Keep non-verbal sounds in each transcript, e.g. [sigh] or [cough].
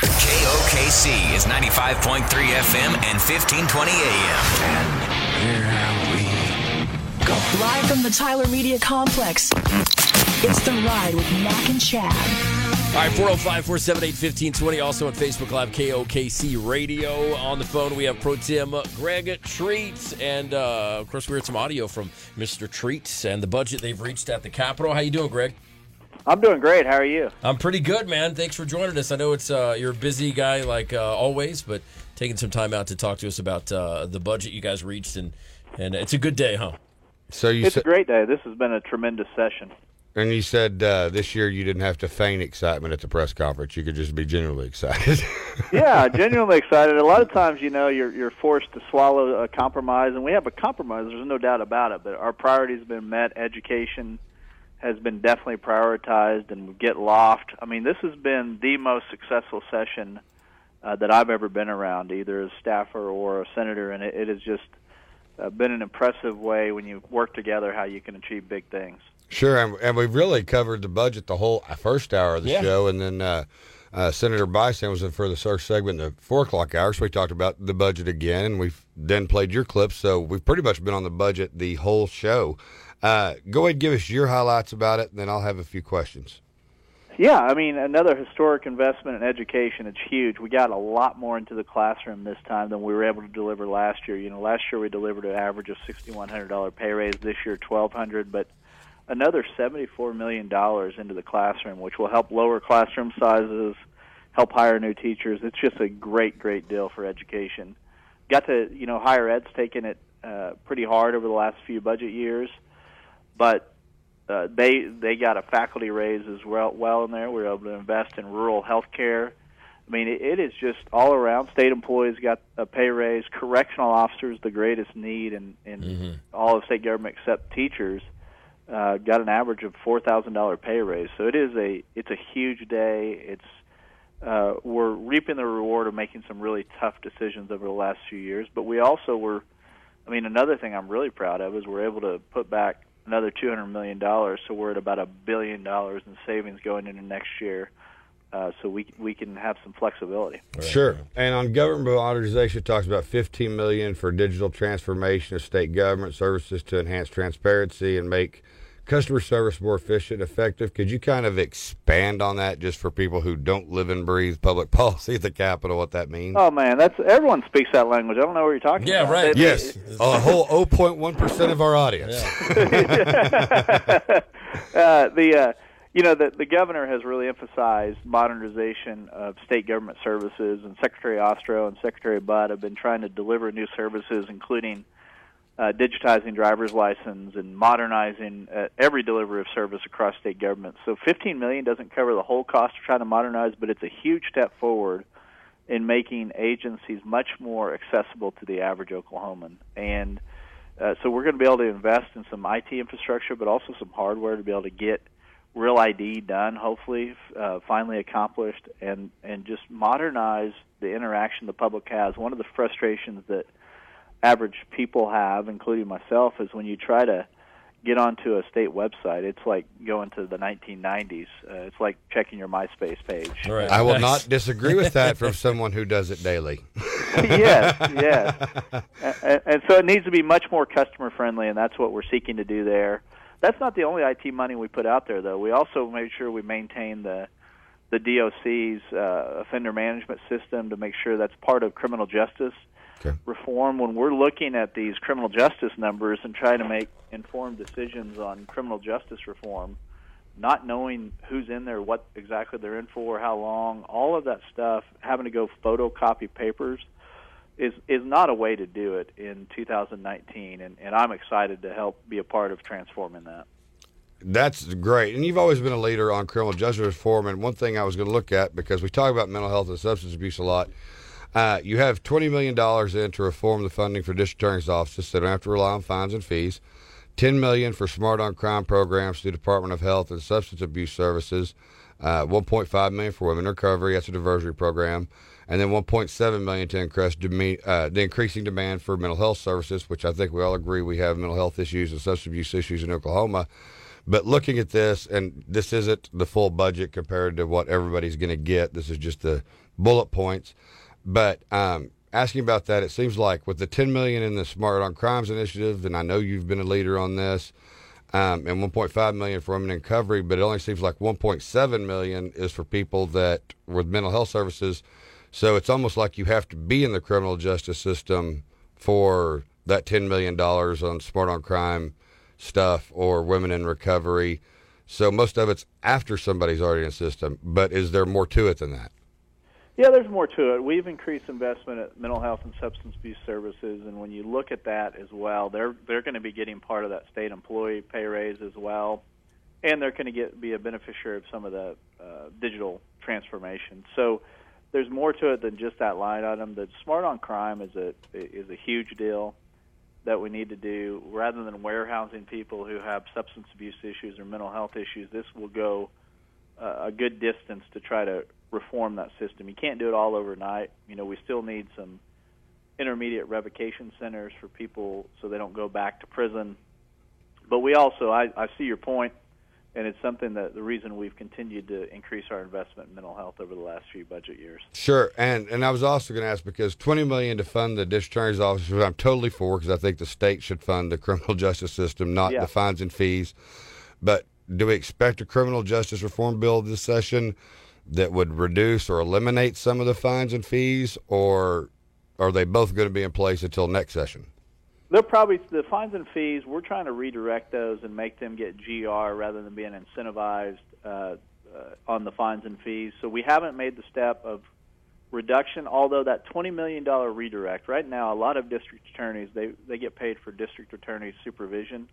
KOKC is 95.3 FM and 1520 AM. And here we go. Live from the Tyler Media Complex, it's The Ride with Mac and Chad. All right, 405 478 1520. Also on Facebook Live, KOKC Radio. On the phone, we have Pro Tem Greg Treats. And uh, of course, we heard some audio from Mr. Treats and the budget they've reached at the Capitol. How you doing, Greg? I'm doing great. How are you? I'm pretty good, man. Thanks for joining us. I know it's uh, you're a busy guy like uh, always, but taking some time out to talk to us about uh, the budget you guys reached, and and it's a good day, huh? So you It's a great day. This has been a tremendous session. and you said uh, this year you didn't have to feign excitement at the press conference. You could just be genuinely excited. [laughs] Yeah, genuinely excited. A lot of times, you know, you're you're forced to swallow a compromise, and we have a compromise. There's no doubt about it. But our priorities have been met. Education has been definitely prioritized, and get loft. I mean, this has been the most successful session uh, that I've ever been around, either as staffer or a senator, and it, it has just uh, been an impressive way when you work together how you can achieve big things. sure, and, and we've really covered the budget the whole first hour of the Yeah. show, and then uh, uh, Senator Bison was in for the first segment in the four o'clock hour. So we talked about the budget again, and we've then played your clips. So we've pretty much been on the budget the whole show. Uh, go ahead, and give us your highlights about it, and then I'll have a few questions. Yeah, I mean, another historic investment in education. It's huge. We got a lot more into the classroom this time than we were able to deliver last year. You know, last year we delivered an average of sixty-one hundred dollar pay raise. This year, twelve hundred. But another seventy-four million dollars into the classroom, which will help lower classroom sizes, help hire new teachers. It's just a great, great deal for education. Got to, you know, higher ed's taken it uh, pretty hard over the last few budget years, but uh, they they got a faculty raise as well well in there. We were able to invest in rural health care. I mean, it, it is just all around. State employees got a pay raise. Correctional officers, the greatest need in in all of state government except teachers, uh, got an average of four thousand dollar pay raise. So it is a it's a huge day. It's uh, we're reaping the reward of making some really tough decisions over the last few years. But we also were, I mean, another thing I'm really proud of is we're able to put back another 200 million dollars, so we're at about a billion dollars in savings going into next year. Uh, so we we can have some flexibility. Sure. And on government modernization, it talks about 15 million for digital transformation of state government services to enhance transparency and make customer service more efficient, effective. Could you kind of expand on that, just for people who don't live and breathe public [laughs] policy at the Capitol, what that means? Oh man, that's everyone speaks that language. I don't know what you're talking Yeah, about. right. They- yes, a whole 0.1 percent of our audience. [laughs] uh, the uh, you know the the governor has really emphasized modernization of state government services, and Secretary Ostrowe and Secretary Budd have been trying to deliver new services, including uh, digitizing driver's license and modernizing uh, every delivery of service across state governments. So 15 million doesn't cover the whole cost of trying to modernize, but it's a huge step forward in making agencies much more accessible to the average Oklahoman. And uh, so we're going to be able to invest in some IT infrastructure, but also some hardware to be able to get real ID done, hopefully, uh, finally accomplished, and and just modernize the interaction the public has. One of the frustrations that average people have, including myself, is when you try to get onto a state website, it's like going to the 1990s. Uh, it's like checking your MySpace page. All right. I will Nice. not disagree with that from [laughs] someone who does it daily. [laughs] yes, yes. [laughs] And, and so it needs to be much more customer friendly, and that's what we're seeking to do there. That's not the only IT money we put out there, though. We also made sure we maintain the the DOC's uh, offender management system to make sure that's part of criminal justice Okay. reform. When we're looking at these criminal justice numbers and trying to make informed decisions on criminal justice reform, not knowing who's in there, what exactly they're in for, how long, all of that stuff, having to go photocopy papers is is not a way to do it in 2019 and, and I'm excited to help be a part of transforming that. That's great. And you've always been a leader on criminal justice reform. And one thing I was going to look at, because we talk about mental health and substance abuse a lot, uh, you have $20 million in to reform the funding for district attorney's offices so they don't have to rely on fines and fees. 10 million for smart on crime programs through Department of Health and Substance Abuse Services. Uh, 1.5 million for women recovery. That's a diversionary program, and then 1.7 million to increase deme- uh, the increasing demand for mental health services, which I think we all agree we have mental health issues and substance abuse issues in Oklahoma. But looking at this, and this isn't the full budget compared to what everybody's going to get. This is just the bullet points. But um, asking about that, it seems like with the 10 million in the Smart on Crimes initiative, and I know you've been a leader on this, um, and 1.5 million for women in recovery, but it only seems like 1.7 million is for people that with mental health services. So it's almost like you have to be in the criminal justice system for that 10 million dollars on Smart on Crime stuff or women in recovery. So most of it's after somebody's already in the system. But is there more to it than that? Yeah, there's more to it. We've increased investment at mental health and substance abuse services, and when you look at that as well, they're they're going to be getting part of that state employee pay raise as well, and they're going to get be a beneficiary of some of the uh, digital transformation. So there's more to it than just that line item. The smart on crime is a is a huge deal that we need to do. Rather than warehousing people who have substance abuse issues or mental health issues, this will go a good distance to try to reform that system. You can't do it all overnight. You know, we still need some intermediate revocation centers for people so they don't go back to prison. But we also, I, I see your point, and it's something that the reason we've continued to increase our investment in mental health over the last few budget years. Sure, and and I was also going to ask because twenty million to fund the district attorney's office, which I'm totally for, because I think the state should fund the criminal [laughs] justice system, not Yeah. the fines and fees. But do we expect a criminal justice reform bill this session that would reduce or eliminate some of the fines and fees, or are they both going to be in place until next session? They'll probably the fines and fees. We're trying to redirect those and make them get GR rather than being incentivized uh, uh, on the fines and fees. So we haven't made the step of reduction. Although that twenty million dollar redirect right now, a lot of district attorneys they they get paid for district attorney supervision,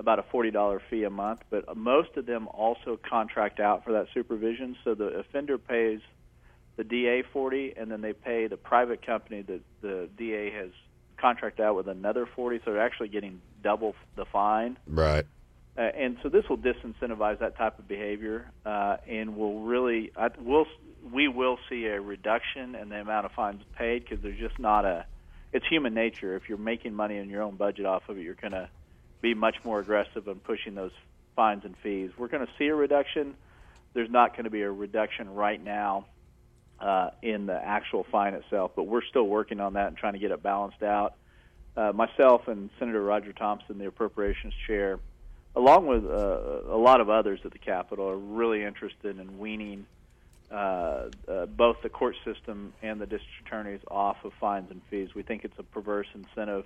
about a forty dollar fee a month. But most of them also contract out for that supervision. So the offender pays the DA forty, and then they pay the private company that the DA has contract out with another 40, so they're actually getting double the fine. Right. Uh, and so this will disincentivize that type of behavior, uh, and will really, I, we'll, we will see a reduction in the amount of fines paid because there's just not a, it's human nature. If you're making money in your own budget off of it, you're going to be much more aggressive in pushing those fines and fees. We're going to see a reduction. There's not going to be a reduction right now uh, in the actual fine itself, but we're still working on that and trying to get it balanced out. Uh, myself and Senator Roger Thompson, the appropriations chair, along with uh, a lot of others at the Capitol, are really interested in weaning uh, uh, both the court system and the district attorneys off of fines and fees. We think it's a perverse incentive.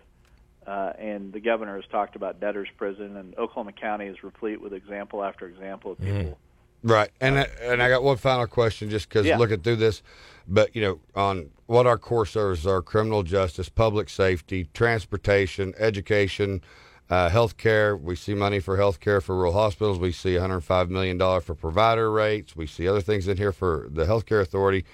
Uh, and the governor has talked about debtors' prison, and Oklahoma County is replete with example after example of people Right, and I, and I got one final question, just because Yeah. looking through this, but you know, on what our core services are: criminal justice, public safety, transportation, education, uh, healthcare. We see money for healthcare for rural hospitals. We see 105 million dollars for provider rates. We see other things in here for the healthcare authority.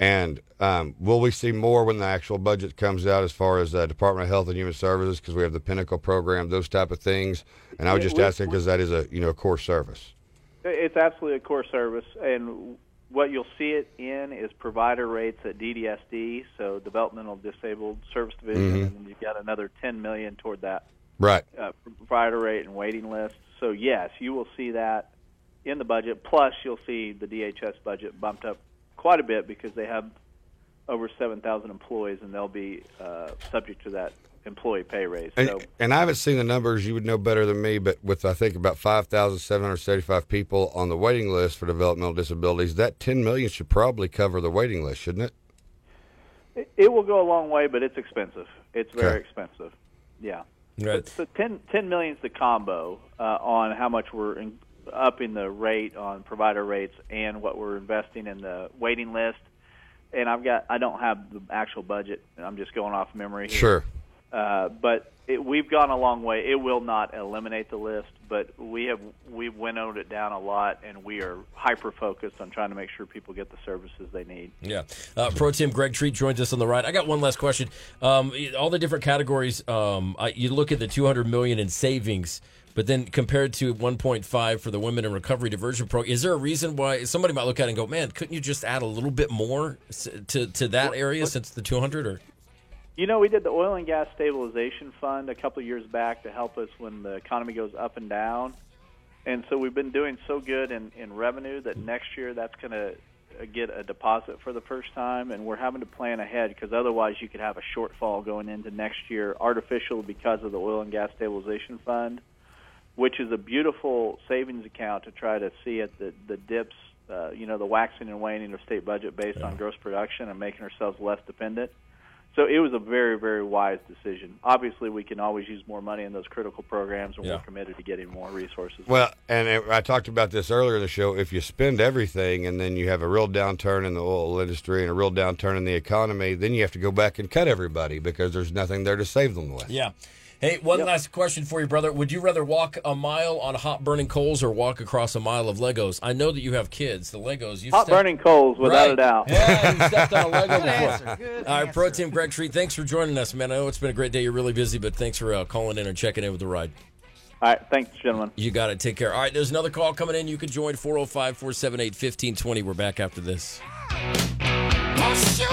And um, will we see more when the actual budget comes out, as far as uh, Department of Health and Human Services, because we have the Pinnacle program, those type of things? And I was just we- asking because that is a you know a core service. It's absolutely a core service, and what you'll see it in is provider rates at DDSD, so Developmental Disabled Service Division, Mhm. and you've got another 10 million toward that Right. uh, provider rate and waiting list. So yes, you will see that in the budget. Plus, you'll see the DHS budget bumped up quite a bit because they have over 7,000 employees, and they'll be uh, subject to that employee pay raise. And, So and I haven't seen the numbers. You would know better than me, but with I think about five thousand seven hundred seventy-five people on the waiting list for developmental disabilities, that ten million should probably cover the waiting list, shouldn't it? it, it will go a long way, but it's expensive. It's very Okay. expensive. Yeah. Right. So 10, 10 million is the combo uh, on how much we're in, upping the rate on provider rates and what we're investing in the waiting list. And I've got I don't have the actual budget. I'm just going off memory here. Sure. Uh, but it, we've gone a long way. It will not eliminate the list, but we have we've winnowed it down a lot, and we are hyper focused on trying to make sure people get the services they need. Yeah. Uh, Pro Tem Greg Treat joins us on the right. I got one last question. Um, all the different categories, um, I, you look at the 200 million in savings, but then compared to 1.5 for the Women in Recovery Diversion Program, is there a reason why somebody might look at it and go, man, couldn't you just add a little bit more to, to that area since the 200 or? You know, we did the oil and gas stabilization fund a couple of years back to help us when the economy goes up and down. and so we've been doing so good in, in revenue that next year that's going to uh, get a deposit for the first time, and we're having to plan ahead because otherwise you could have a shortfall going into next year, artificial because of the oil and gas stabilization fund, which is a beautiful savings account to try to see at the the dips, uh, you know, the waxing and waning of state budget based on gross production and making ourselves less dependent. So it was a very, very wise decision. Obviously, we can always use more money in those critical programs, and Yeah. we're committed to getting more resources. Well, and it, I talked about this earlier in the show. If you spend everything and then you have a real downturn in the oil industry and a real downturn in the economy, then you have to go back and cut everybody because there's nothing there to save them with. Yeah. Hey, one last question for you, brother. Would you rather walk a mile on hot burning coals or walk across a mile of Legos? I know that you have kids. The Legos. You've Hot stepped- burning coals, without Right. a doubt. Yeah, you stepped on a Lego before. answer, good All right, answer. Pro Tem Greg Treat, thanks for joining us, man. I know it's been a great day. You're really busy, but thanks for uh, calling in and checking in with the ride. All right, thanks, gentlemen. You got it. Take care. All right, there's another call coming in. You can join 405 478 1520. We're back after this. Push you